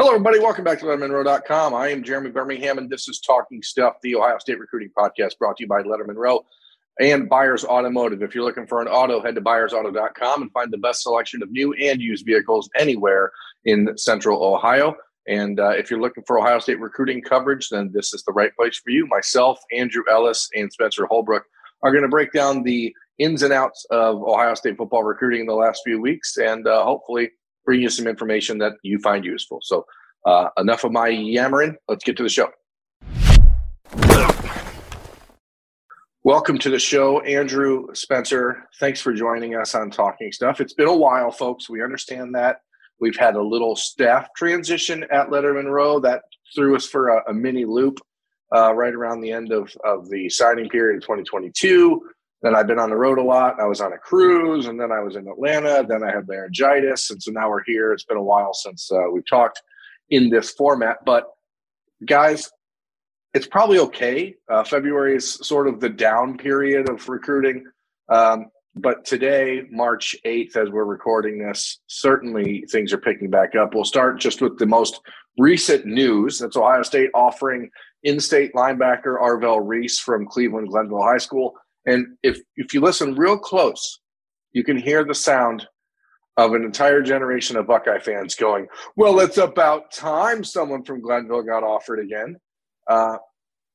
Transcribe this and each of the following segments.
Hello, everybody. Welcome back to LettermenRow.com. I am Jeremy Birmingham, and this is Talking Stuff, the Ohio State recruiting podcast brought to you by Lettermen Row and Byers Automotive. If you're looking for an auto, head to byersauto.com and find the best selection of new and used vehicles anywhere in central Ohio. And uh, if you're looking for Ohio State recruiting coverage, then this is the right place for you. Myself, Andrew Ellis, and Spencer Holbrook are going to break down the ins and outs of Ohio State football recruiting in the last few weeks and uh, hopefully bring you some information that you find useful. So, uh, enough of my yammering. Let's get to the show. Welcome to the show, Andrew Spencer. Thanks for joining us on Talking Stuff. It's been a while, folks. We understand that. We've had a little staff transition at Lettermen Row that threw us for a, a mini loop uh, right around the end of, of the signing period of 2022. Then I've been on the road a lot. I was on a cruise, and then I was in Atlanta. Then I had laryngitis, and so now we're here. It's been a while since uh, we've talked in this format, but guys, it's probably okay. Uh, February is sort of the down period of recruiting, um, but today, March eighth, as we're recording this, certainly things are picking back up. We'll start just with the most recent news. That's Ohio State offering in-state linebacker Arvell Reese from Cleveland Glenville High School and if if you listen real close, you can hear the sound of an entire generation of Buckeye fans going, "Well, it's about time someone from Glenville got offered again," uh,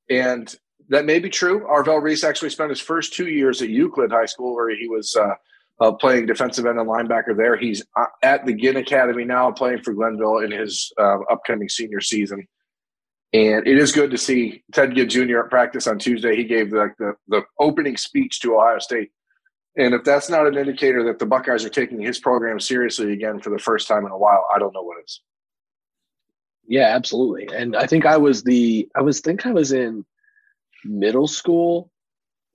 and that may be true. Arvell Reese actually spent his first two years at Euclid High School, where he was uh, uh, playing defensive end and linebacker there. He's uh, at the Ginn Academy now, playing for Glenville in his uh, upcoming senior season. And it is good to see Ted Ginn Jr. at practice on Tuesday. He gave the, the, the opening speech to Ohio State. And if that's not an indicator that the Buckeyes are taking his program seriously again for the first time in a while, I don't know what is. Yeah, absolutely. And I think I was the I was think I was in middle school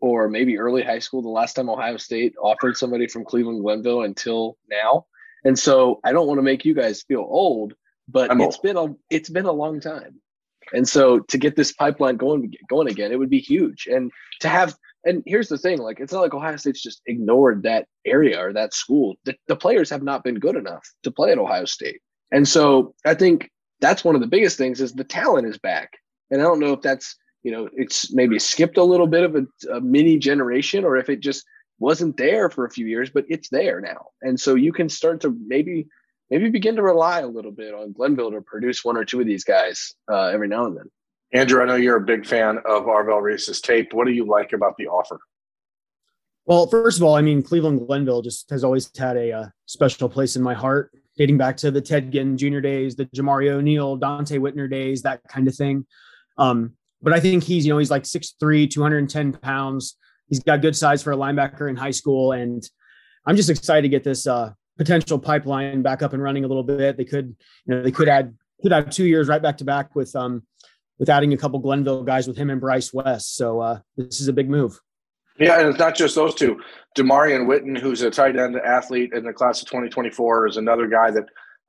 or maybe early high school the last time Ohio State offered somebody from Cleveland Glenville until now. And so I don't want to make you guys feel old, but I'm it's old. been a it's been a long time. And so to get this pipeline going going again, it would be huge. And to have and here's the thing, like it's not like Ohio State's just ignored that area or that school. The, the players have not been good enough to play at Ohio State. And so I think that's one of the biggest things is the talent is back. And I don't know if that's, you know, it's maybe skipped a little bit of a, a mini generation or if it just wasn't there for a few years, but it's there now. And so you can start to maybe maybe begin to rely a little bit on Glenville to produce one or two of these guys uh, every now and then. Andrew, I know you're a big fan of Arvell Reese's tape. What do you like about the offer? Well, first of all, I mean, Cleveland Glenville just has always had a, a uh, special place in my heart, dating back to the Ted Ginn Jr. days, the Jamario O'Neal, Donte Whitner days, that kind of thing. Um, but I think he's, you know, he's like 6'3, 210 pounds. He's got good size for a linebacker in high school. And I'm just excited to get this uh, potential pipeline back up and running a little bit. They could, you know, they could add could have two years right back to back with um with adding a couple Glenville guys with him and Bryce West. So uh, this is a big move. Yeah, and it's not just those two. Demarion Witten, who's a tight end athlete in the class of 2024, is another guy that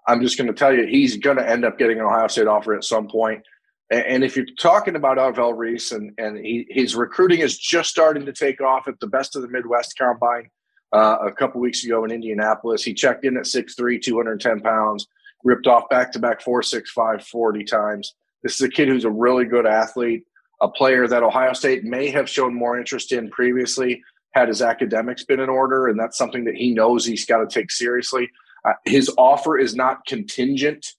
I'm just going to tell you he's going to end up getting an Ohio State offer at some point. And if you're talking about Arvell Reese and, and he, his recruiting is just starting to take off at the best of the Midwest combine, uh, a couple weeks ago in Indianapolis. He checked in at 6'3, 210 pounds, ripped off back to back 4'6'5 40 times. This is a kid who's a really good athlete, a player that Ohio State may have shown more interest in previously had his academics been in order, and that's something that he knows he's got to take seriously. Uh, his offer is not contingent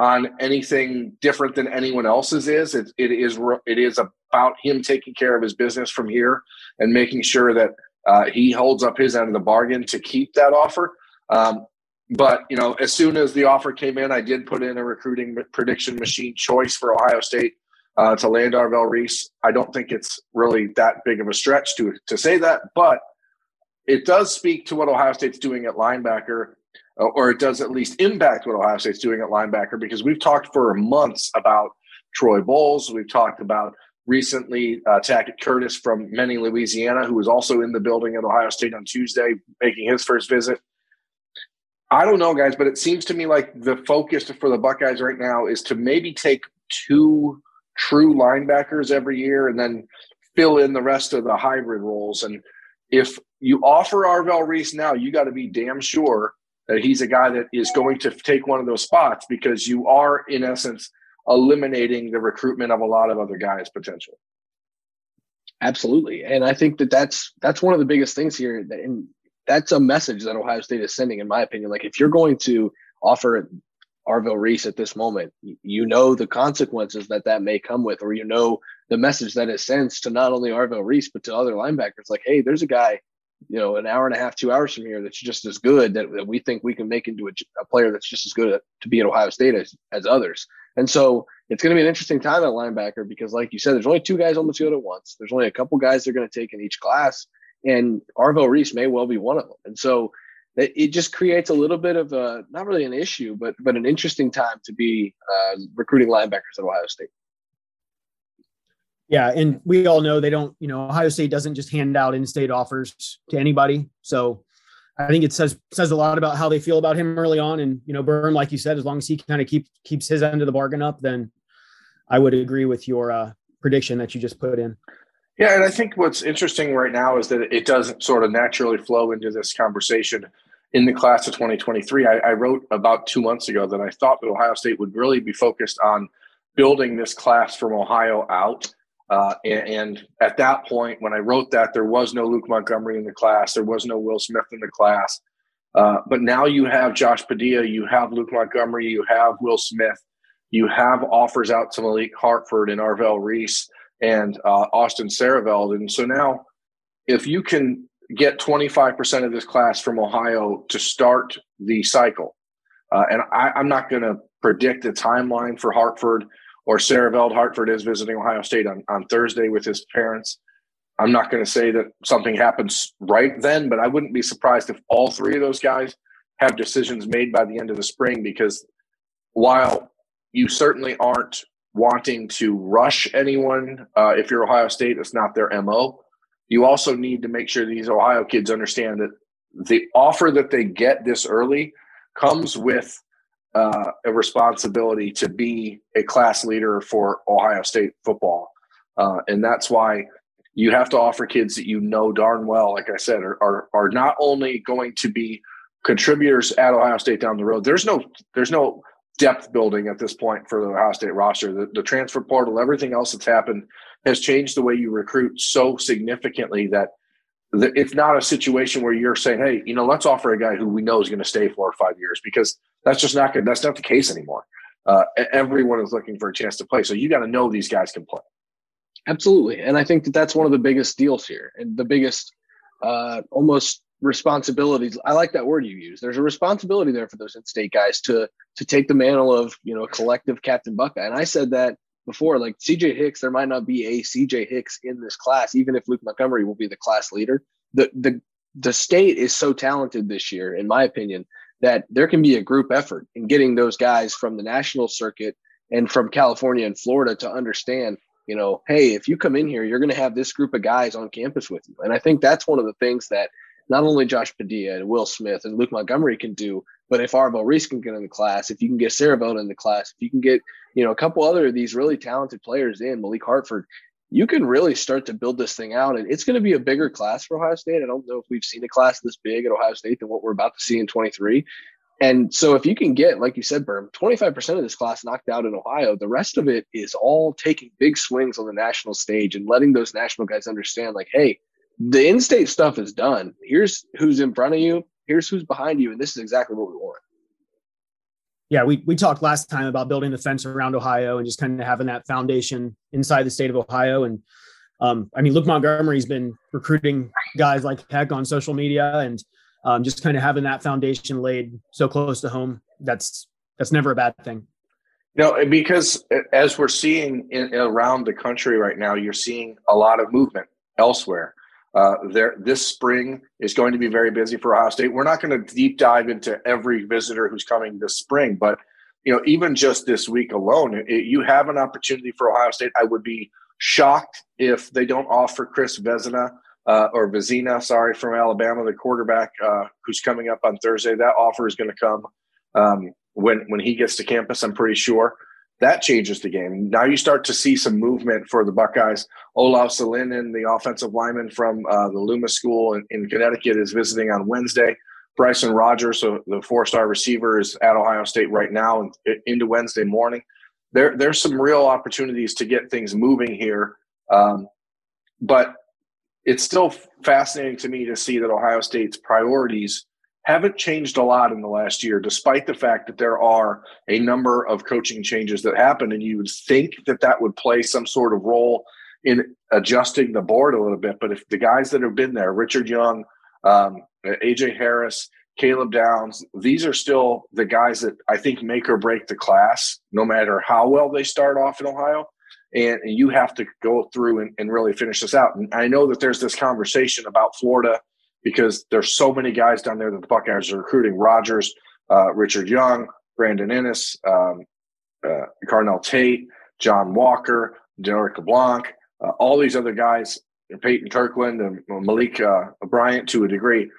on anything different than anyone else's is. It, it is it is about him taking care of his business from here and making sure that uh, he holds up his end of the bargain to keep that offer. Um, but you know, as soon as the offer came in, I did put in a recruiting prediction machine choice for Ohio State uh, to land Arvell Reese. I don't think it's really that big of a stretch to to say that, but it does speak to what Ohio State's doing at linebacker, uh, or it does at least impact what Ohio State's doing at linebacker because we've talked for months about Troy Bowles. We've talked about recently uh, Tackett Curtis from Many, Louisiana, who was also in the building at Ohio State on Tuesday, making his first visit. I don't know, guys, but it seems to me like the focus for the Buckeyes right now is to maybe take two true linebackers every year and then fill in the rest of the hybrid roles. And if you offer Arvell Reese now, you got to be damn sure that he's a guy that is going to take one of those spots because you are, in essence, eliminating the recruitment of a lot of other guys potentially. Absolutely, and I think that that's that's one of the biggest things here, and that's a message that Ohio State is sending, in my opinion. Like if you're going to offer Arvell Reese at this moment, you know the consequences that that may come with, or you know the message that it sends to not only Arvell Reese but to other linebackers. Like, hey, there's a guy, you know, an hour and a half, two hours from here that's just as good that, that we think we can make into a, a player that's just as good to be at Ohio State as, as others. And so it's going to be an interesting time at linebacker because, like you said, there's only two guys on the field at once. There's only a couple guys they're going to take in each class, and Arvell Reese may well be one of them. And so it, it just creates a little bit of a not really an issue, but but an interesting time to be uh, recruiting linebackers at Ohio State. Yeah, and we all know they don't. You know, Ohio State doesn't just hand out in-state offers to anybody. So I think it says says a lot about how they feel about him early on. And you know, Berm, like you said, as long as he kind of keep keeps his end of the bargain up, then I would agree with your uh, prediction that you just put in. Yeah, and I think what's interesting right now is that it doesn't sort of naturally flow into this conversation in the class of 2023. I, I wrote about two months ago that I thought that Ohio State would really be focused on building this class from Ohio out. Uh, and, and, at that point, when I wrote that, there was no Luke Montgomery in the class, there was no Will Smith in the class. Uh, but now you have Josh Padilla, you have Luke Montgomery, you have Will Smith, you have offers out to Malik Hartford and Arvell Reese and uh, Austin Siereveld. And so now, if you can get 25% of this class from Ohio to start the cycle, uh, and I, I'm not going to predict the timeline for Hartford or Siereveld. Hartford is visiting Ohio State on, on Thursday with his parents. I'm not going to say that something happens right then, but I wouldn't be surprised if all three of those guys have decisions made by the end of the spring because while you certainly aren't wanting to rush anyone. Uh, if you're Ohio State, it's not their MO. You also need to make sure these Ohio kids understand that the offer that they get this early comes with uh, a responsibility to be a class leader for Ohio State football. Uh, and that's why you have to offer kids that you know darn well, like I said, are, are, are not only going to be contributors at Ohio State down the road. There's no there's no depth building at this point for the Ohio State roster. The, the transfer portal, everything else that's happened has changed the way you recruit so significantly that it's not a situation where you're saying, hey, you know, let's offer a guy who we know is going to stay four or five years because that's just not good. That's not the case anymore. Uh, everyone is looking for a chance to play. So you got to know these guys can play. Absolutely. And I think that that's one of the biggest deals here and the biggest uh, almost responsibilities. I like that word you use. There's a responsibility there for those in-state guys to to take the mantle of you know a collective captain Buckeye. And I said that before. Like CJ Hicks, there might not be a CJ Hicks in this class, even if Luke Montgomery will be the class leader. The the the state is so talented this year, in my opinion, that there can be a group effort in getting those guys from the national circuit and from California and Florida to understand you know, hey, if you come in here, you're going to have this group of guys on campus with you. And I think that's one of the things that not only Josh Padilla and Will Smith and Luke Montgomery can do, but if Arvell Reese can get in the class, if you can get Siereveld in the class, if you can get, you know, a couple other of these really talented players in, Malik Hartford, you can really start to build this thing out. And it's going to be a bigger class for Ohio State. I don't know if we've seen a class this big at Ohio State than what we're about to see in 23. And so if you can get, like you said, Berm, 25% of this class knocked out in Ohio, the rest of it is all taking big swings on the national stage and letting those national guys understand, like, hey, the in-state stuff is done. Here's who's in front of you. Here's who's behind you, and this is exactly what we want. Yeah, we we talked last time about building the fence around Ohio and just kind of having that foundation inside the state of Ohio. And um, I mean, Luke Montgomery's been recruiting guys like heck on social media, and um, just kind of having that foundation laid so close to home. That's that's never a bad thing. No, because as we're seeing in, around the country right now, you're seeing a lot of movement elsewhere. Uh, there, this spring is going to be very busy for Ohio State. We're not going to deep dive into every visitor who's coming this spring, but you know, even just this week alone, it, you have an opportunity for Ohio State. I would be shocked if they don't offer Chris Vizzina uh, or Vizzina, sorry, from Alabama, the quarterback uh, who's coming up on Thursday. That offer is going to come um, when when he gets to campus. I'm pretty sure that changes the game. Now you start to see some movement for the Buckeyes. Olaus Alinen, the offensive lineman from uh, the Loomis School in, in, Connecticut, is visiting on Wednesday. Bryson Rogers, so the four-star receiver, is at Ohio State right now and into Wednesday morning. There, there's some real opportunities to get things moving here, um, but it's still fascinating to me to see that Ohio State's priorities haven't changed a lot in the last year, despite the fact that there are a number of coaching changes that happen. And you would think that that would play some sort of role in adjusting the board a little bit. But if the guys that have been there, Richard Young, um, AJ Harris, Caleb Downs, these are still the guys that I think make or break the class, no matter how well they start off in Ohio. And, and you have to go through and, and really finish this out. And I know that there's this conversation about Florida because there's so many guys down there that the Buckeyes are recruiting. Rogers, uh, Richard Young, Brandon Inniss, um, uh, Carnell Tate, John Walker, Derek LeBlanc, uh, all these other guys, Peyton Kirkland and Malik uh, Bryant to a degree.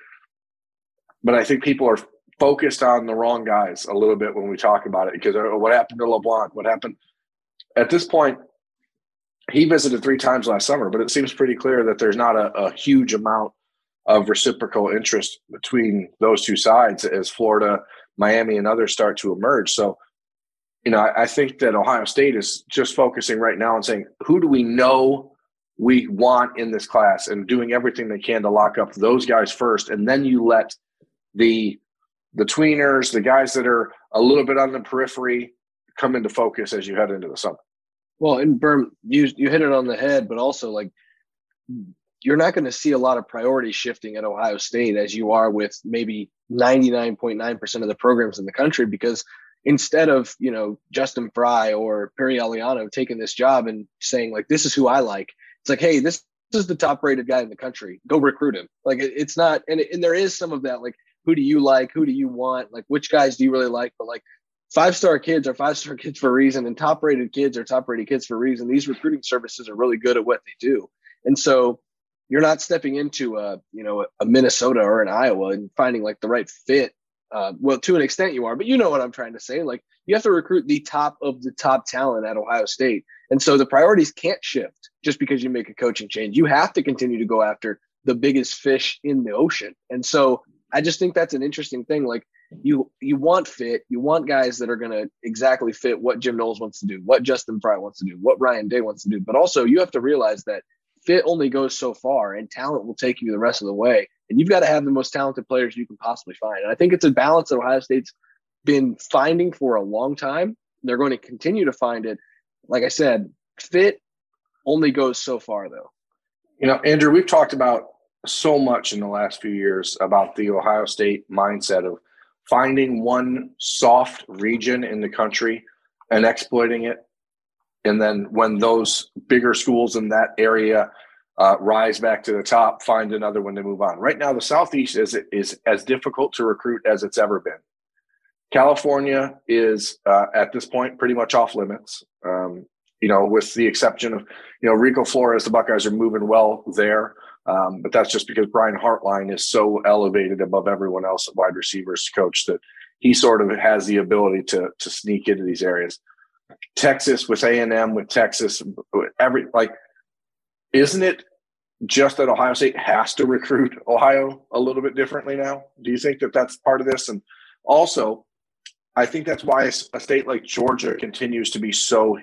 But I think people are focused on the wrong guys a little bit when we talk about it because uh, what happened to LeBlanc? What happened? At this point, he visited three times last summer, but it seems pretty clear that there's not a, a huge amount of reciprocal interest between those two sides as Florida, Miami, and others start to emerge. So you know, I, I think that Ohio State is just focusing right now on saying, who do we know we want in this class and doing everything they can to lock up those guys first. And then you let the the tweeners, the guys that are a little bit on the periphery come into focus as you head into the summer. Well, and Berm, you you hit it on the head, but also like you're not going to see a lot of priority shifting at Ohio State as you are with maybe 99.9% of the programs in the country because instead of you know Justin Frye or Perry Eliano taking this job and saying like this is who I like, it's like hey this, this is the top rated guy in the country, go recruit him. Like it, it's not, and and there is some of that like who do you like, who do you want, like which guys do you really like, but like five star kids are five star kids for a reason, and top rated kids are top rated kids for a reason. These recruiting services are really good at what they do, and so you're not stepping into a you know a Minnesota or an Iowa and finding like the right fit uh, well, to an extent you are, but you know what I'm trying to say. Like you have to recruit the top of the top talent at Ohio State. And so the priorities can't shift just because you make a coaching change. You have to continue to go after the biggest fish in the ocean. And so I just think that's an interesting thing. Like you you want fit, you want guys that are gonna exactly fit what Jim Knowles wants to do, what Justin Frye wants to do, what Ryan Day wants to do. But also you have to realize that fit only goes so far and talent will take you the rest of the way. And you've got to have the most talented players you can possibly find. And I think it's a balance that Ohio State's been finding for a long time. They're going to continue to find it. Like I said, fit only goes so far, though. You know, Andrew, we've talked about so much in the last few years about the Ohio State mindset of finding one soft region in the country and exploiting it. And then when those bigger schools in that area uh, rise back to the top, find another one to move on. Right now, the Southeast is is as difficult to recruit as it's ever been. California is uh, at this point pretty much off limits. Um, you know, with the exception of you know Rico Flores, the Buckeyes are moving well there, um, but that's just because Brian Hartline is so elevated above everyone else at wide receivers coach that he sort of has the ability to to sneak into these areas. Texas with A and M, with Texas, every like isn't it just that Ohio State has to recruit Ohio a little bit differently now? Do you think that that's part of this? And also, I think that's why a state like Georgia continues to be so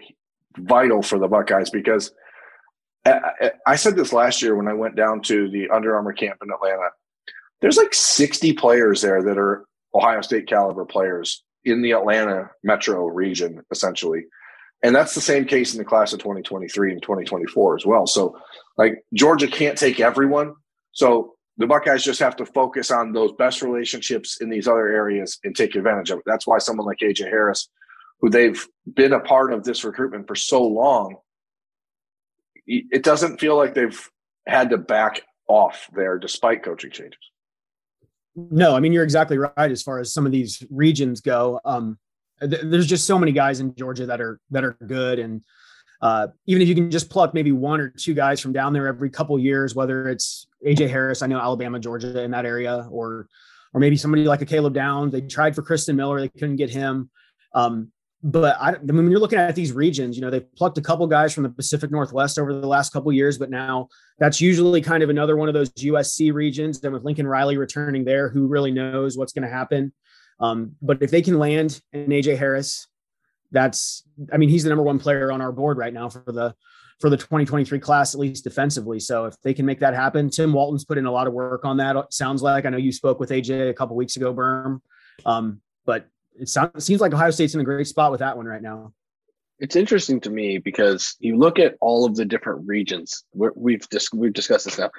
vital for the Buckeyes because I said this last year when I went down to the Under Armour camp in Atlanta. There's like 60 players there that are Ohio State caliber players in the Atlanta metro region, essentially. And that's the same case in the class of 2023 and 2024 as well. So, like, Georgia can't take everyone. So, the Buckeyes just have to focus on those best relationships in these other areas and take advantage of it. That's why someone like AJ Harris, who they've been a part of this recruitment for so long, it doesn't feel like they've had to back off there despite coaching changes. No, I mean you're exactly right as far as some of these regions go. Um, there's just so many guys in Georgia that are that are good, and uh, even if you can just pluck maybe one or two guys from down there every couple years, whether it's AJ Harris, I know Alabama, Georgia in that area, or or maybe somebody like a Caleb Downs. They tried for Christen Miller, they couldn't get him. Um, but I, I mean, when you're looking at these regions, you know, they've plucked a couple guys from the Pacific Northwest over the last couple years, but now that's usually kind of another one of those USC regions. And with Lincoln Riley returning there, who really knows what's going to happen? Um, but if they can land an AJ Harris, that's, I mean, he's the number one player on our board right now for the for the 2023 class, at least defensively. So if they can make that happen, Tim Walton's put in a lot of work on that. Sounds like I know you spoke with AJ a couple weeks ago, Berm. Um, but it, sounds, it seems like Ohio State's in a great spot with that one right now. It's interesting to me because you look at all of the different regions. we have dis- we've discussed this now.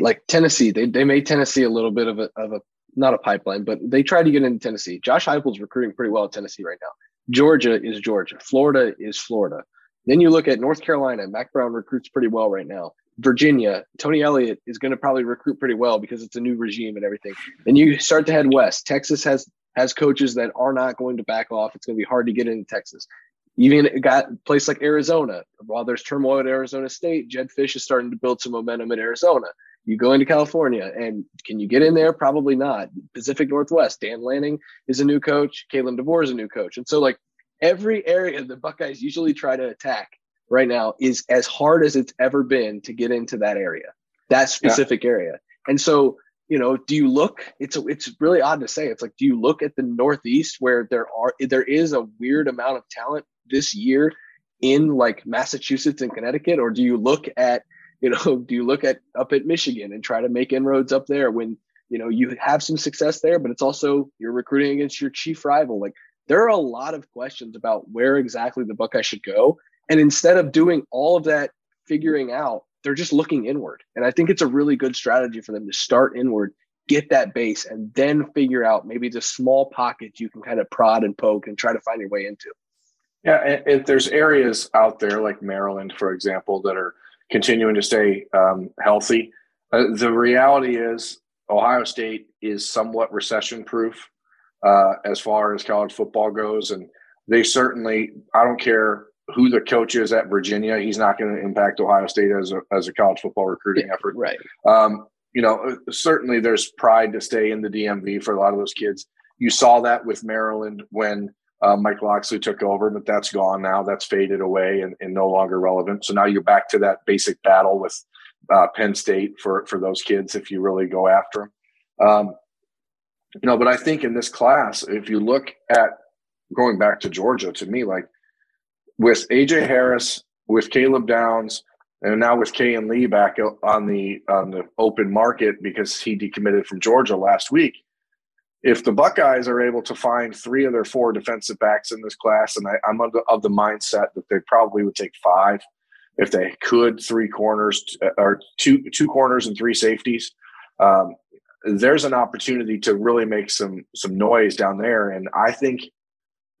Like Tennessee, they, they made Tennessee a little bit of a, of a not a pipeline, but they tried to get into Tennessee. Josh Heupel's recruiting pretty well at Tennessee right now. Georgia is Georgia. Florida is Florida. Then you look at North Carolina. Mack Brown recruits pretty well right now. Virginia, Tony Elliott is going to probably recruit pretty well because it's a new regime and everything. Then you start to head west. Texas has has coaches that are not going to back off. It's going to be hard to get into Texas. Even got a place like Arizona. While there's turmoil at Arizona State, Jedd Fisch is starting to build some momentum in Arizona. You go into California, and can you get in there? Probably not. Pacific Northwest, Dan Lanning is a new coach. Kalen DeBoer is a new coach, and so like every area the Buckeyes usually try to attack right now is as hard as it's ever been to get into that area, that specific yeah. area. And so you know, do you look? It's it's really odd to say. It's like, do you look at the Northeast where there are there is a weird amount of talent this year in like Massachusetts and Connecticut, or do you look at you know, do you look at up at Michigan and try to make inroads up there when you know you have some success there, but it's also you're recruiting against your chief rival. Like there are a lot of questions about where exactly the Buckeye should go, and instead of doing all of that figuring out they're just looking inward. And I think it's a really good strategy for them to start inward, get that base, and then figure out maybe the small pockets you can kind of prod and poke and try to find your way into. Yeah, and, there's areas out there like Maryland, for example, that are continuing to stay um, healthy. Uh, the reality is, Ohio State is somewhat recession proof uh, as far as college football goes, and they certainly. I don't care who the coach is at Virginia, he's not going to impact Ohio State as a, as a college football recruiting yeah, effort. Right. Um, you know, certainly there's pride to stay in the DMV for a lot of those kids. You saw that with Maryland when uh, Mike Locksley took over, but that's gone now. That's faded away and, and, no longer relevant. So now you're back to that basic battle with uh, Penn State for for those kids if you really go after them. Um, you know, but I think in this class, if you look at going back to Georgia, to me, like with AJ Harris, with Caleb Downs, and now with Kayin Lee back on the on the open market because he decommitted from Georgia last week. If the Buckeyes are able to find three of their four defensive backs in this class, and I, am of the, of the mindset that they probably would take five if they could, three corners or two two corners and three safeties. Um, there's an opportunity to really make some some noise down there, and I think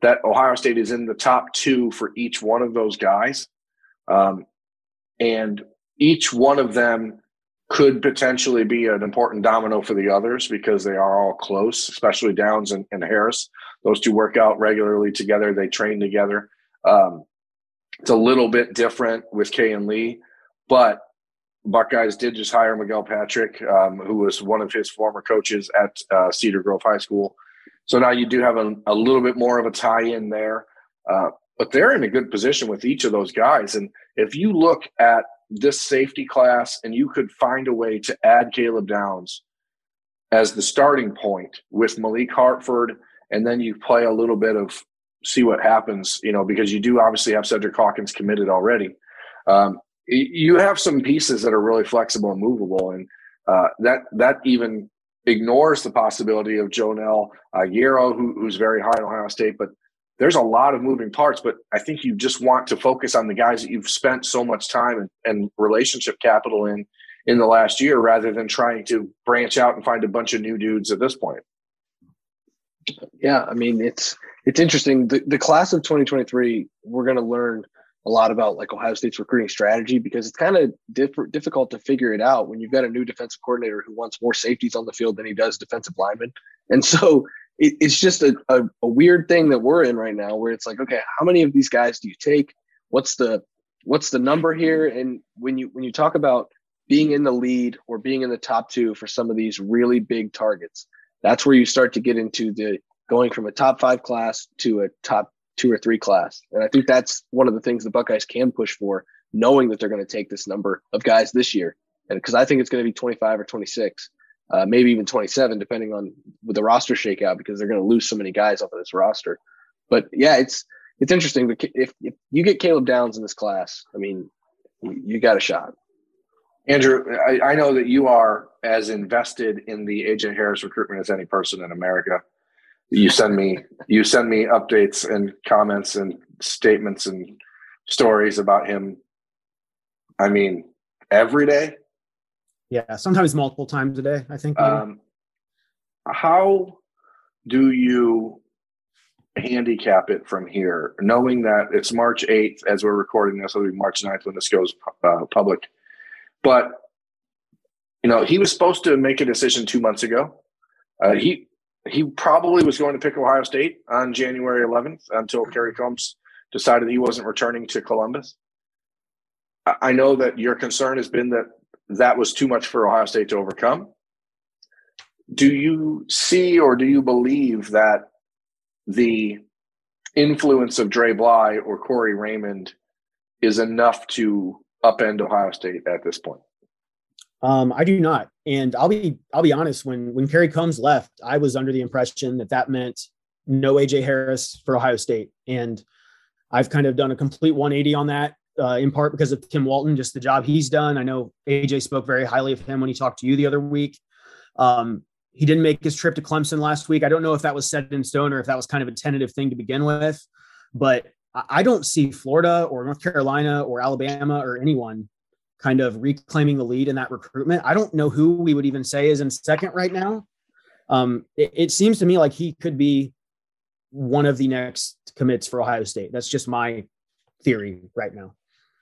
that Ohio State is in the top two for each one of those guys. Um, and each one of them could potentially be an important domino for the others because they are all close, especially Downs and, and Harris. Those two work out regularly together, they train together. Um, it's a little bit different with Kayin Lee, but Buckeyes did just hire Miguel Patrick, um, who was one of his former coaches at uh, Cedar Grove High School. So now you do have a, a little bit more of a tie in there. Uh, but they're in a good position with each of those guys. And if you look at this safety class and you could find a way to add Caleb Downs as the starting point with Malik Hartford, and then you play a little bit of see what happens, you know, because you do obviously have Cedric Hawkins committed already. Um, you have some pieces that are really flexible and movable, and uh, that that even ignores the possibility of Joenel uh, who, who's very high in Ohio State. But there's a lot of moving parts. But I think you just want to focus on the guys that you've spent so much time and, and relationship capital in in the last year, rather than trying to branch out and find a bunch of new dudes at this point. Yeah, I mean it's it's interesting. The the class of 2023, we're going to learn a lot about like Ohio State's recruiting strategy because it's kind of diff- difficult to figure it out when you've got a new defensive coordinator who wants more safeties on the field than he does defensive linemen. And so it, it's just a, a, a, weird thing that we're in right now where it's like, okay, how many of these guys do you take? What's the what's the number here? And when you when you talk about being in the lead or being in the top two for some of these really big targets, that's where you start to get into the going from a top five class to a top two or three class. And I think that's one of the things the Buckeyes can push for, knowing that they're going to take this number of guys this year. And because I think it's going to be 25 or 26, uh, maybe even 27, depending on with the roster shakeout, because they're going to lose so many guys off of this roster. But yeah, it's it's interesting. But if, if you get Caleb Downs in this class, I mean, you got a shot. Andrew, I, I, know that you are as invested in the AJ Harris recruitment as any person in America. You send me you send me updates and comments and statements and stories about him. I mean, every day. Yeah, sometimes multiple times a day. I think. Um, how do you handicap it from here, knowing that it's March 8th as we're recording this, it'll be March 9th when this goes uh, public. But, you know, he was supposed to make a decision two months ago. Uh, he he probably was going to pick Ohio State on January 11th until mm-hmm. Kerry Coombs decided he wasn't returning to Columbus. I know that your concern has been that that was too much for Ohio State to overcome. Do you see or do you believe that the influence of Dre Bly or Corey Raymond is enough to upend Ohio State at this point? Um, I do not, and I'll be I'll be honest. When when Kerry Coombs left, I was under the impression that that meant no AJ Harris for Ohio State, and I've kind of done a complete 180 on that. Uh, in part because of Tim Walton, just the job he's done. I know AJ spoke very highly of him when he talked to you the other week. Um, he didn't make his trip to Clemson last week. I don't know if that was set in stone or if that was kind of a tentative thing to begin with, but I don't see Florida or North Carolina or Alabama or anyone kind of reclaiming the lead in that recruitment. I don't know who we would even say is in second right now. Um, it, it seems to me like he could be one of the next commits for Ohio State. That's just my theory right now.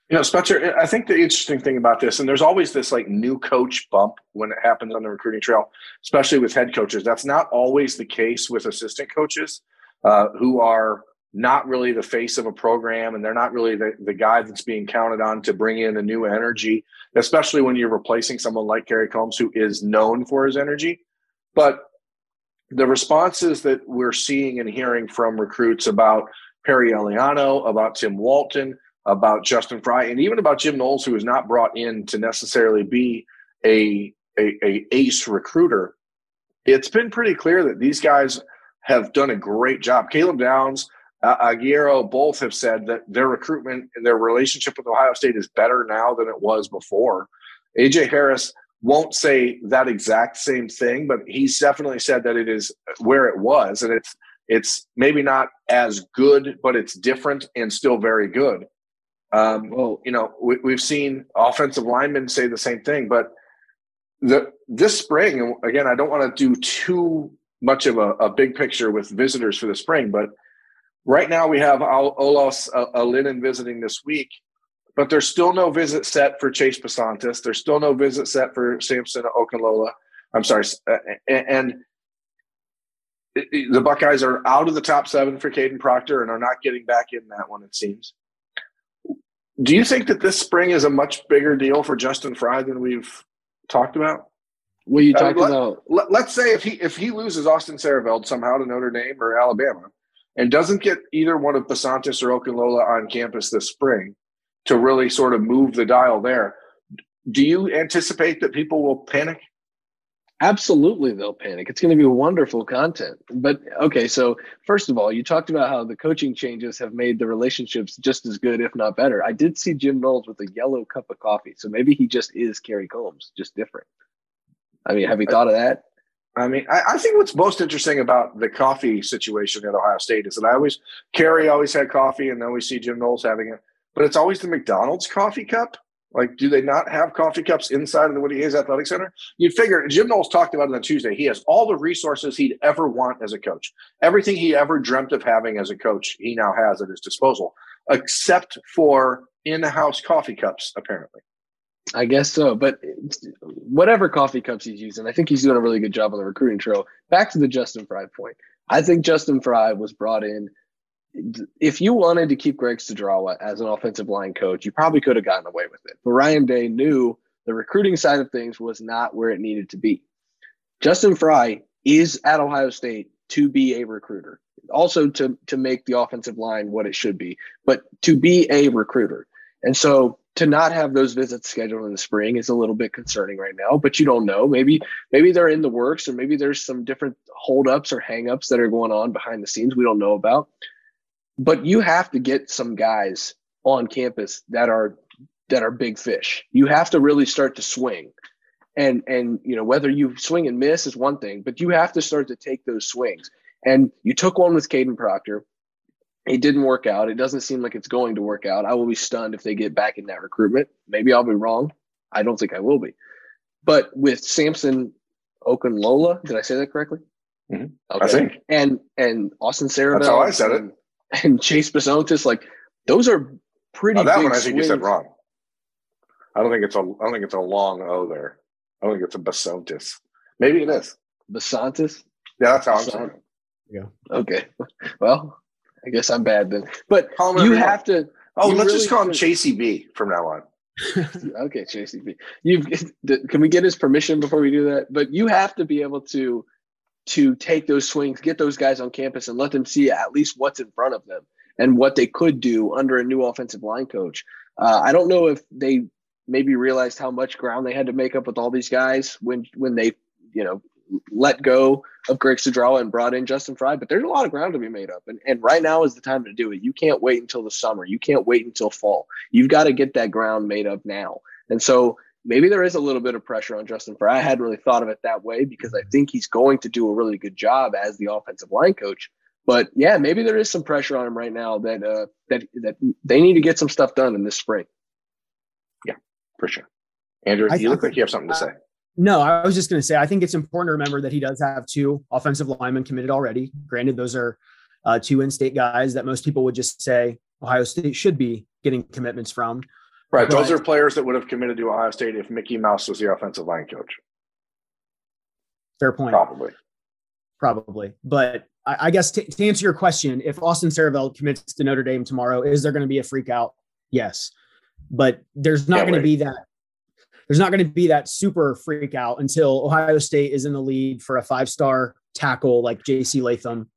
You know, Spencer, I think the interesting thing about this, and there's always this like new coach bump when it happens on the recruiting trail, especially with head coaches. That's not always the case with assistant coaches uh, who are not really the face of a program and they're not really the, the guy that's being counted on to bring in a new energy, especially when you're replacing someone like Kerry Coombs, who is known for his energy. But the responses that we're seeing and hearing from recruits about Perry Eliano, about Tim Walton, about Justin Frye, and even about Jim Knowles, who was not brought in to necessarily be a, a, a ace recruiter. It's been pretty clear that these guys have done a great job. Caleb Downs, uh, Aguero, both have said that their recruitment and their relationship with Ohio State is better now than it was before. AJ Harris won't say that exact same thing, but he's definitely said that it is where it was, and it's it's maybe not as good, but it's different and still very good. Um, well, you know, we, have seen offensive linemen say the same thing, but the this spring, again, I don't want to do too much of a, a, big picture with visitors for the spring, but right now we have Olaus Alinen visiting this week, but there's still no visit set for Chase Bisontis. There's still no visit set for Samson Okunlola. I'm sorry, and the Buckeyes are out of the top seven for Kadyn Proctor and are not getting back in that one. It seems. Do you think that this spring is a much bigger deal for Justin Frye than we've talked about? What are you talking uh, let, about? Let, us say if he if he loses Austin Siereveld somehow to Notre Dame or Alabama and doesn't get either one of Bisontis or Okunlola on campus this spring to really sort of move the dial there, do you anticipate that people will panic? Absolutely, they'll panic. It's going to be wonderful content. But okay, so first of all, you talked about how the coaching changes have made the relationships just as good, if not better. I did see Jim Knowles with a yellow cup of coffee, so maybe he just is Kerry Coombs, just different. I mean, have you thought of that? I mean, I, I, think what's most interesting about the coffee situation at Ohio State is that I always Kerry always had coffee, and then we see Jim Knowles having it, but it's always the McDonald's coffee cup. Like, do they not have coffee cups inside of the Woody Hayes Athletic Center? You'd figure Jim Knowles talked about it on Tuesday. He has all the resources he'd ever want as a coach. Everything he ever dreamt of having as a coach, he now has at his disposal, except for in-house coffee cups, apparently. I guess so, but whatever coffee cups he's using, I think he's doing a really good job on the recruiting trail. Back to the Justin Frye point. I think Justin Frye was brought in if you wanted to keep Greg Studrawa as an offensive line coach, you probably could have gotten away with it. But Ryan Day knew the recruiting side of things was not where it needed to be. Justin Frye is at Ohio State to be a recruiter. also to to make the offensive line what it should be, but to be a recruiter. And so to not have those visits scheduled in the spring is a little bit concerning right now, but you don't know. Maybe maybe they're in the works or maybe there's some different holdups or hangups that are going on behind the scenes we don't know about. But you have to get some guys on campus that are that are big fish. You have to really start to swing. And and you know whether you swing and miss is one thing, but you have to start to take those swings. And you took one with Kadyn Proctor. It didn't work out. It doesn't seem like it's going to work out. I will be stunned if they get back in that recruitment. Maybe I'll be wrong. I don't think I will be. But with Samson Okunlola, did I say that correctly? Mm-hmm. Okay. I think. And and Austin Saravel. That's how I said and, it. And Chase Bisontis, like those are pretty. Oh, that one I think swings. you said wrong. I don't think it's a. I don't think it's a long O there. I don't think it's a Bisontis. Maybe it is. Bisontis. Yeah, that's how I'm saying. Yeah. Okay. Well, I guess I'm bad then. But you have to. Oh, let's really just call him Chasey B from now on. okay, Chasey B. You can we get his permission before we do that? But you have to be able to to take those swings, get those guys on campus, and let them see at least what's in front of them and what they could do under a new offensive line coach. Uh, I don't know if they maybe realized how much ground they had to make up with all these guys when when they you know let go of Greg Studrawa and brought in Justin Frye, but there's a lot of ground to be made up. And, and right now is the time to do it. You can't wait until the summer. You can't wait until fall. You've got to get that ground made up now. And so maybe there is a little bit of pressure on Justin Frye. I hadn't really thought of it that way because I think he's going to do a really good job as the offensive line coach. But yeah, maybe there is some pressure on him right now that uh, that that they need to get some stuff done in this spring. Yeah, for sure. Andrew, I, you look like you have something to say. No, I was just going to say I think it's important to remember that he does have two offensive linemen committed already. Granted, those are uh, two in-state guys that most people would just say Ohio State should be getting commitments from. Right. But, those are players that would have committed to Ohio State if Mickey Mouse was the offensive line coach. Fair point. Probably. Probably. But I, I guess to, to, answer your question, if Austin Saravel commits to Notre Dame tomorrow, is there going to be a freak out? Yes. But there's not going to be that there's not going to be that super freak out until Ohio State is in the lead for a five star tackle like J.C. Latham,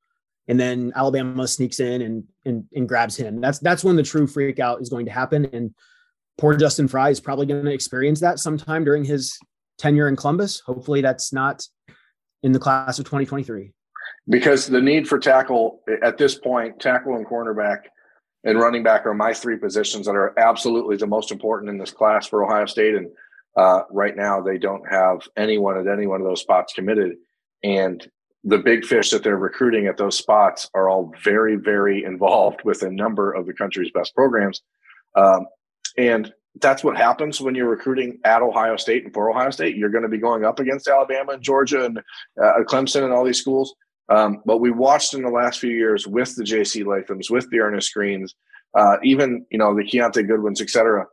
and then Alabama sneaks in and, and and grabs him. That's that's when the true freak out is going to happen. And poor Justin Frye is probably going to experience that sometime during his tenure in Columbus. Hopefully, that's not in the class of 2023. Because the need for tackle at this point, tackle and cornerback and running back are my three positions that are absolutely the most important in this class for Ohio State. And uh, right now, they don't have anyone at any one of those spots committed. And the big fish that they're recruiting at those spots are all very, very involved with a number of the country's best programs. Um, and that's what happens when you're recruiting at Ohio State and for Ohio State. You're going to be going up against Alabama and Georgia and uh, Clemson and all these schools. Um, but we watched in the last few years with the J.C. Lathams, with the Ernest Greens, uh, even you know the Kiyaunta Goodwins, et cetera,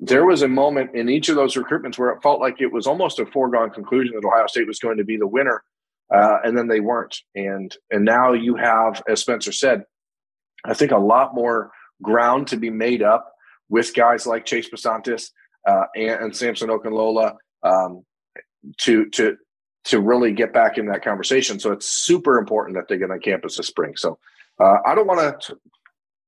there was a moment in each of those recruitments where it felt like it was almost a foregone conclusion that Ohio State was going to be the winner, uh, and then they weren't. And and now you have, as Spencer said, I think a lot more ground to be made up with guys like Chase Bisontis uh, and, and, Samson Okunlola um, to to to really get back in that conversation. So it's super important that they get on campus this spring. So uh, I don't want to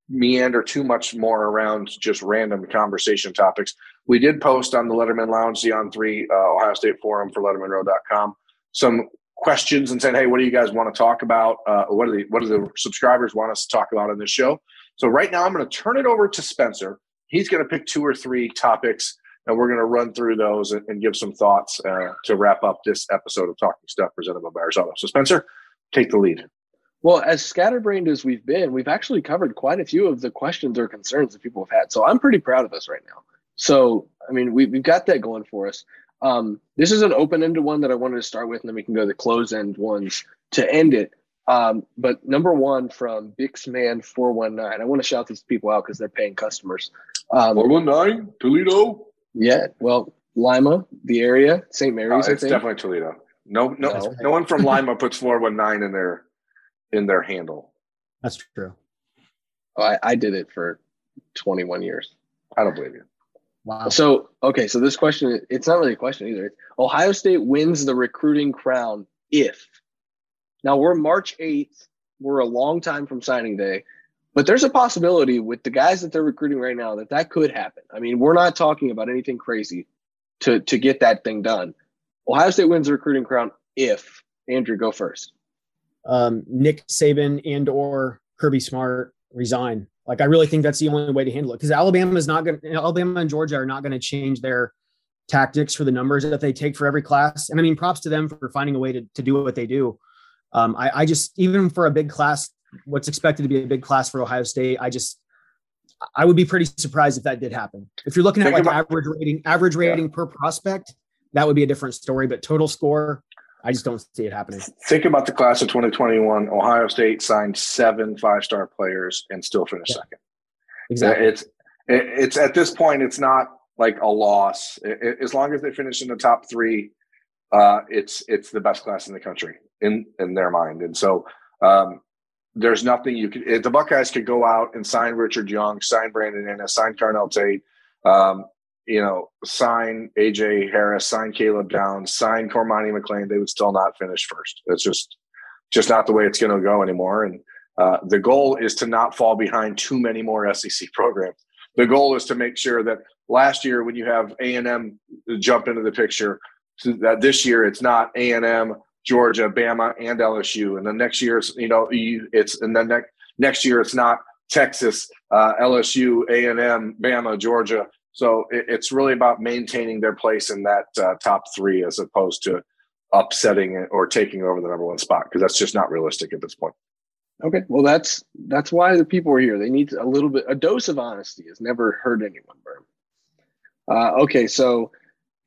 meander too much more around just random conversation topics. We did post on the Lettermen Lounge, the On Three uh, Ohio State Forum for LettermenRow.com, some questions and said, "Hey, what do you guys want to talk about? Uh, what do the what do the subscribers want us to talk about in this show?" So right now, I'm going to turn it over to Spencer. He's going to pick two or three topics, and we're going to run through those and, and give some thoughts uh, to wrap up this episode of Talking Stuff presented by Byers Auto. So, Spencer, take the lead. Well, as scatterbrained as we've been, we've actually covered quite a few of the questions or concerns that people have had. So I'm pretty proud of us right now. So, I mean, we, we've got that going for us. Um, this is an open ended one that I wanted to start with, and then we can go to the close end ones to end it. Um, but number one from Bixman419, I want to shout these people out because they're paying customers. Um, 419, Toledo? Yeah, well, Lima, the area, St. Mary's. Uh, it's definitely Toledo. No, no, no, no one from Lima puts 419 in their in their handle. That's true. Oh, I, I did it for 21 years. I don't believe you. Wow. So, okay, so this question, it's not really a question either. Ohio State wins the recruiting crown if. Now we're March 8th. we're a long time from signing day, but there's a possibility with the guys that they're recruiting right now that that could happen. I mean, we're not talking about anything crazy to to get that thing done. Ohio State wins the recruiting crown if Andrew go first. Um, Nick Saban and or Kirby Smart resign. Like I really think that's the only way to handle it because Alabama is not going. to Alabama and Georgia are not going to change their tactics for the numbers that they take for every class. And I mean, props to them for finding a way to, to do what they do. Um, I, I just even for a big class, what's expected to be a big class for Ohio State, I just I would be pretty surprised if that did happen. If you're looking at Think like about, average rating, average rating yeah. per prospect, that would be a different story. But total score, I just don't see it happening. Think about the class of 2021. Ohio State signed seven five-star players and still finished yeah. second. Exactly. It's it's at this point, it's not like a loss. It, as long as they finish in the top three, uh, it's it's the best class in the country in in their mind. And so um, there's nothing you could. The Buckeyes could go out and sign Richard Young, sign Brandon Inniss, sign Carnell Tate. Um, you know, sign AJ Harris, sign Caleb Downs, sign Cormani McClain, they would still not finish first. It's just just not the way it's going to go anymore. And uh, the goal is to not fall behind too many more SEC programs. The goal is to make sure that last year when you have A and M jump into the picture, that this year it's not A and M, Georgia, Bama, and LSU, and the next year it's you know it's and then next next year it's not Texas, uh, LSU, A and M, Bama, Georgia, so it, it's really about maintaining their place in that uh, top three as opposed to upsetting or taking over the number one spot because that's just not realistic at this point. Okay, well that's that's why the people are here. They need a little bit a dose of honesty has never hurt anyone, Berm. Uh, okay, so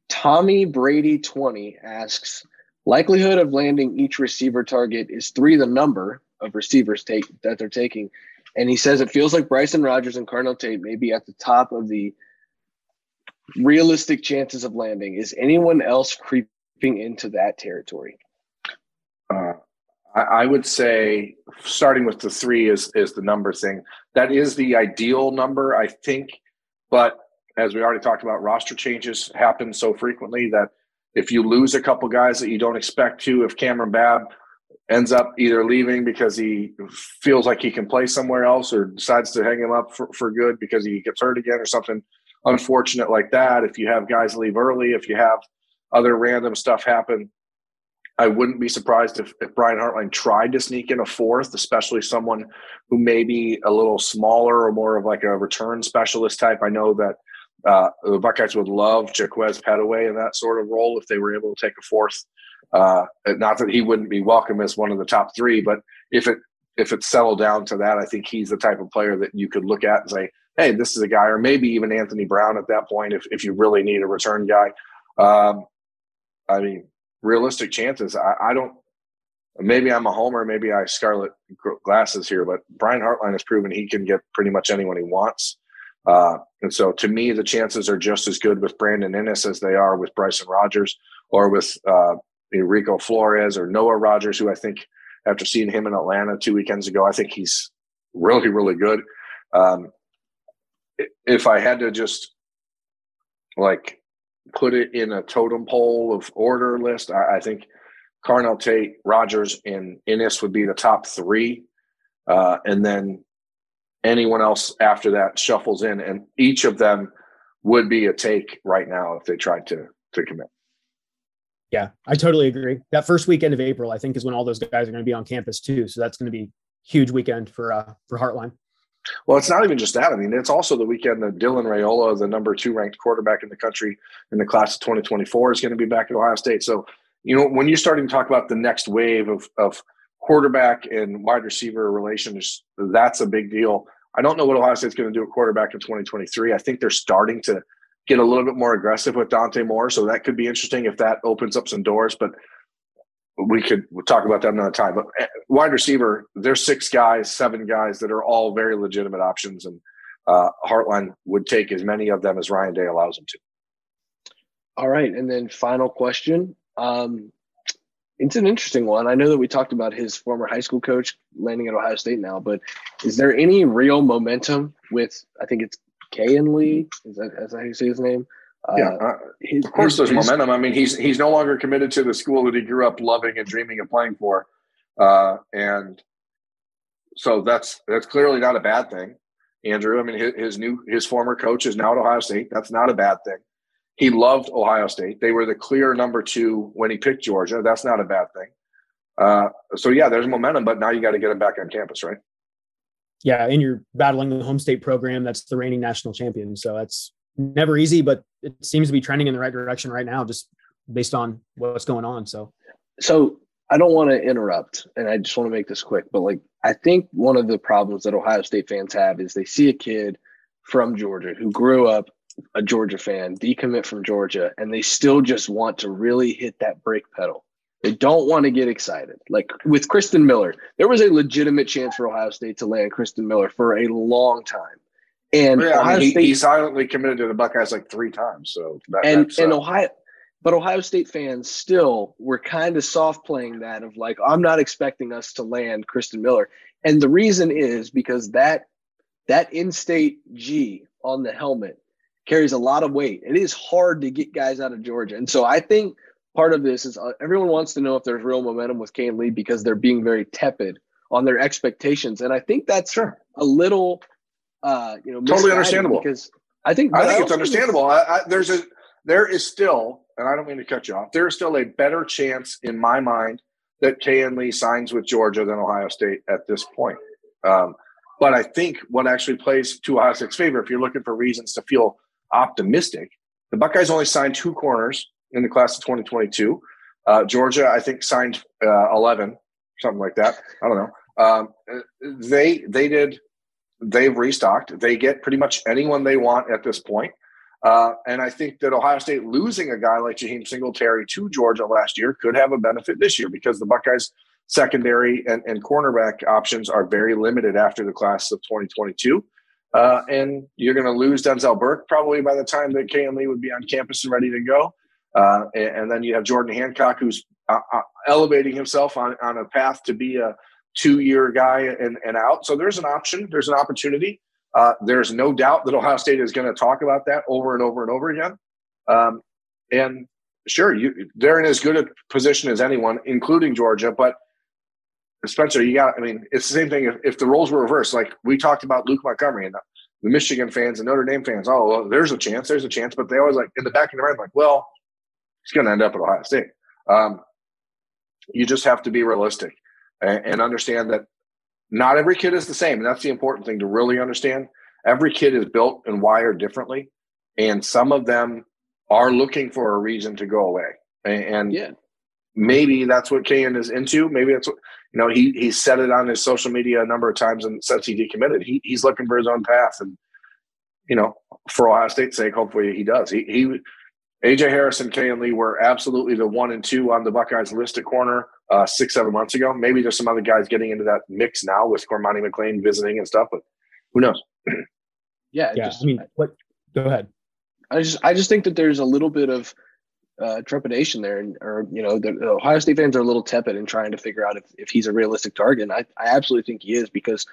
Tommy Brady twenty asks likelihood of landing each receiver target is three the number of receivers take that they're taking, and he says it feels like Bryson Rogers and Carnell Tate may be at the top of the realistic chances of landing. Is anyone else creeping into that territory? Uh, I, I would say starting with the three is is the number thing. That is the ideal number, I think. But as we already talked about, roster changes happen so frequently that if you lose a couple guys that you don't expect to, if Kamryn Babb ends up either leaving because he feels like he can play somewhere else or decides to hang him up for, for good because he gets hurt again or something, unfortunate like that, if you have guys leave early, if you have other random stuff happen, I wouldn't be surprised if, if Brian Hartline tried to sneak in a fourth, especially someone who may be a little smaller or more of like a return specialist type. I know that uh, the Buckeyes would love Jaquez Pettaway in that sort of role if they were able to take a fourth. Uh, not that he wouldn't be welcome as one of the top three, but if it if it settled down to that, I think he's the type of player that you could look at and say, hey, this is a guy, or maybe even Anthony Brown at that point if, if you really need a return guy. Um, I mean, realistic chances. I, I, don't. Maybe I'm a homer. Maybe I scarlet glasses here, but Brian Hartline has proven he can get pretty much anyone he wants. Uh, and so, to me, the chances are just as good with Brandon Inniss as they are with Bryson Rogers or with uh, Rico Flores or Noah Rogers, who I think, after seeing him in Atlanta two weekends ago, I think he's really, really good. Um, if I had to just like put it in a totem pole of order list, I, I think Carnell Tate, Rogers, and Inniss would be the top three. Uh, and then anyone else after that shuffles in, and each of them would be a take right now if they tried to to commit. Yeah, I totally agree. That first weekend of April, I think, is when all those guys are going to be on campus too. So that's going to be huge weekend for uh, for Hartline. Well, it's not even just that. I mean, it's also the weekend that Dylan Raiola, the number two ranked quarterback in the country in the class of 2024, is going to be back at Ohio State. So, you know, when you're starting to talk about the next wave of, of quarterback and wide receiver relations, that's a big deal. I don't know what Ohio State's going to do at quarterback in 2023. I think they're starting to get a little bit more aggressive with Dante Moore. So that could be interesting if that opens up some doors. But we could talk about that another time. But eh, wide receiver, there's six guys, seven guys that are all very legitimate options, and uh, Hartline would take as many of them as Ryan Day allows him to. All right, and then final question. Um, it's an interesting one. I know that we talked about his former high school coach landing at Ohio State now, but is there any real momentum with? I think it's Kayin Lee. Is that, is that how you say his name? Yeah, uh, his, of course, there's his, momentum. I mean, he's he's no longer committed to the school that he grew up loving and dreaming of playing for, uh, and so that's that's clearly not a bad thing, Andrew. I mean, his, his new his former coach is now at Ohio State. That's not a bad thing. He loved Ohio State. They were the clear number two when he picked Georgia. That's not a bad thing. Uh, so yeah, there's momentum, but now you got to get him back on campus, right? Yeah, and you're battling the home state program that's the reigning national champion. So that's never easy, but it seems to be trending in the right direction right now, just based on what's going on. So, so I don't want to interrupt, and I just want to make this quick, but like I think one of the problems that Ohio State fans have is they see a kid from Georgia who grew up a Georgia fan, decommit from Georgia, and they still just want to really hit that brake pedal. They don't want to get excited. Like with Christen Miller, there was a legitimate chance for Ohio State to land Christen Miller for a long time. And yeah, Ohio I mean, he, State, he silently committed to the Buckeyes like three times. So that, and and Ohio, but Ohio State fans still were kind of soft playing that of like, I'm not expecting us to land Christen Miller. And the reason is because that that in-state G on the helmet carries a lot of weight. It is hard to get guys out of Georgia. And so I think part of this is uh, everyone wants to know if there's real momentum with Kayin Lee because they're being very tepid on their expectations. And I think that's sure. a little, uh, you know, totally understandable because I think I think it's understandable. I, I, there's a there is still, and I don't mean to cut you off. There is still a better chance in my mind that Kayin Lee signs with Georgia than Ohio State at this point. Um, but I think what actually plays to Ohio State's favor, if you're looking for reasons to feel optimistic, the Buckeyes only signed two corners in the class of 2022. Uh, Georgia, I think, signed uh, 11, something like that. I don't know. Um, they they did they've restocked. They get pretty much anyone they want at this point. Uh, and I think that Ohio State losing a guy like Jaheim Singletary to Georgia last year could have a benefit this year because the Buckeyes secondary and, and cornerback options are very limited after the class of 2022. Uh, and you're going to lose Denzel Burke probably by the time that Kayin Lee would be on campus and ready to go. Uh, and, and, then you have Jordan Hancock, who's uh, uh, elevating himself on, on a path to be a two year guy and, and out. So there's an option, there's an opportunity. Uh, there's no doubt that Ohio State is going to talk about that over and over and over again. Um, and sure, you, they're in as good a position as anyone, including Georgia. But Spencer, you got, I mean, it's the same thing if, if the roles were reversed. Like we talked about Luke Montgomery and the, the Michigan fans and Notre Dame fans. Oh, well, there's a chance, there's a chance. But they always like in the back of their mind, like, well, he's going to end up at Ohio State. Um, you just have to be realistic and, and understand that not every kid is the same. And that's the important thing to really understand. Every kid is built and wired differently. And some of them are looking for a reason to go away. And, and yeah. maybe that's what Kayin is into. Maybe that's what, you know, he, he said it on his social media a number of times and since he decommitted. He, he's looking for his own path. And, you know, for Ohio State's sake, hopefully he does. He, he AJ Harris and Kayin Lee were absolutely the one and two on the Buckeyes list at corner uh, six, seven months ago. Maybe there's some other guys getting into that mix now with Cormani McClain visiting and stuff, but who knows? yeah, yeah. Just, I mean, what? Go ahead. I just, I just think that there's a little bit of uh, trepidation there, and or you know, the, the, Ohio State fans are a little tepid in trying to figure out if, if he's a realistic target. And I, I absolutely think he is because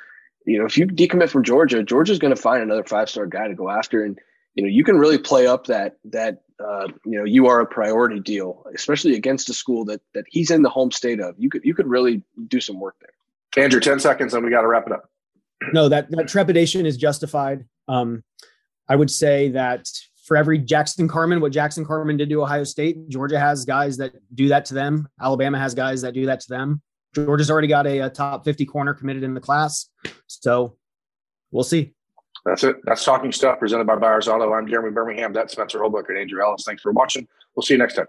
you know, if you decommit from Georgia, Georgia's going to find another five star guy to go after, and you know, you can really play up that that uh, you know you are a priority deal, especially against a school that that he's in the home state of. You could you could really do some work there. Andrew, ten seconds, and we got to wrap it up. No, that that trepidation is justified. Um, I would say that for every Jackson Carman, what Jackson Carman did to Ohio State, Georgia has guys that do that to them. Alabama has guys that do that to them. Georgia's already got a, a top 50 corner committed in the class. So we'll see. That's it. That's Talking Stuff presented by Byers Auto. I'm Jeremy Birmingham. That's Spencer Holbrook and Andrew Ellis. Thanks for watching. We'll see you next time.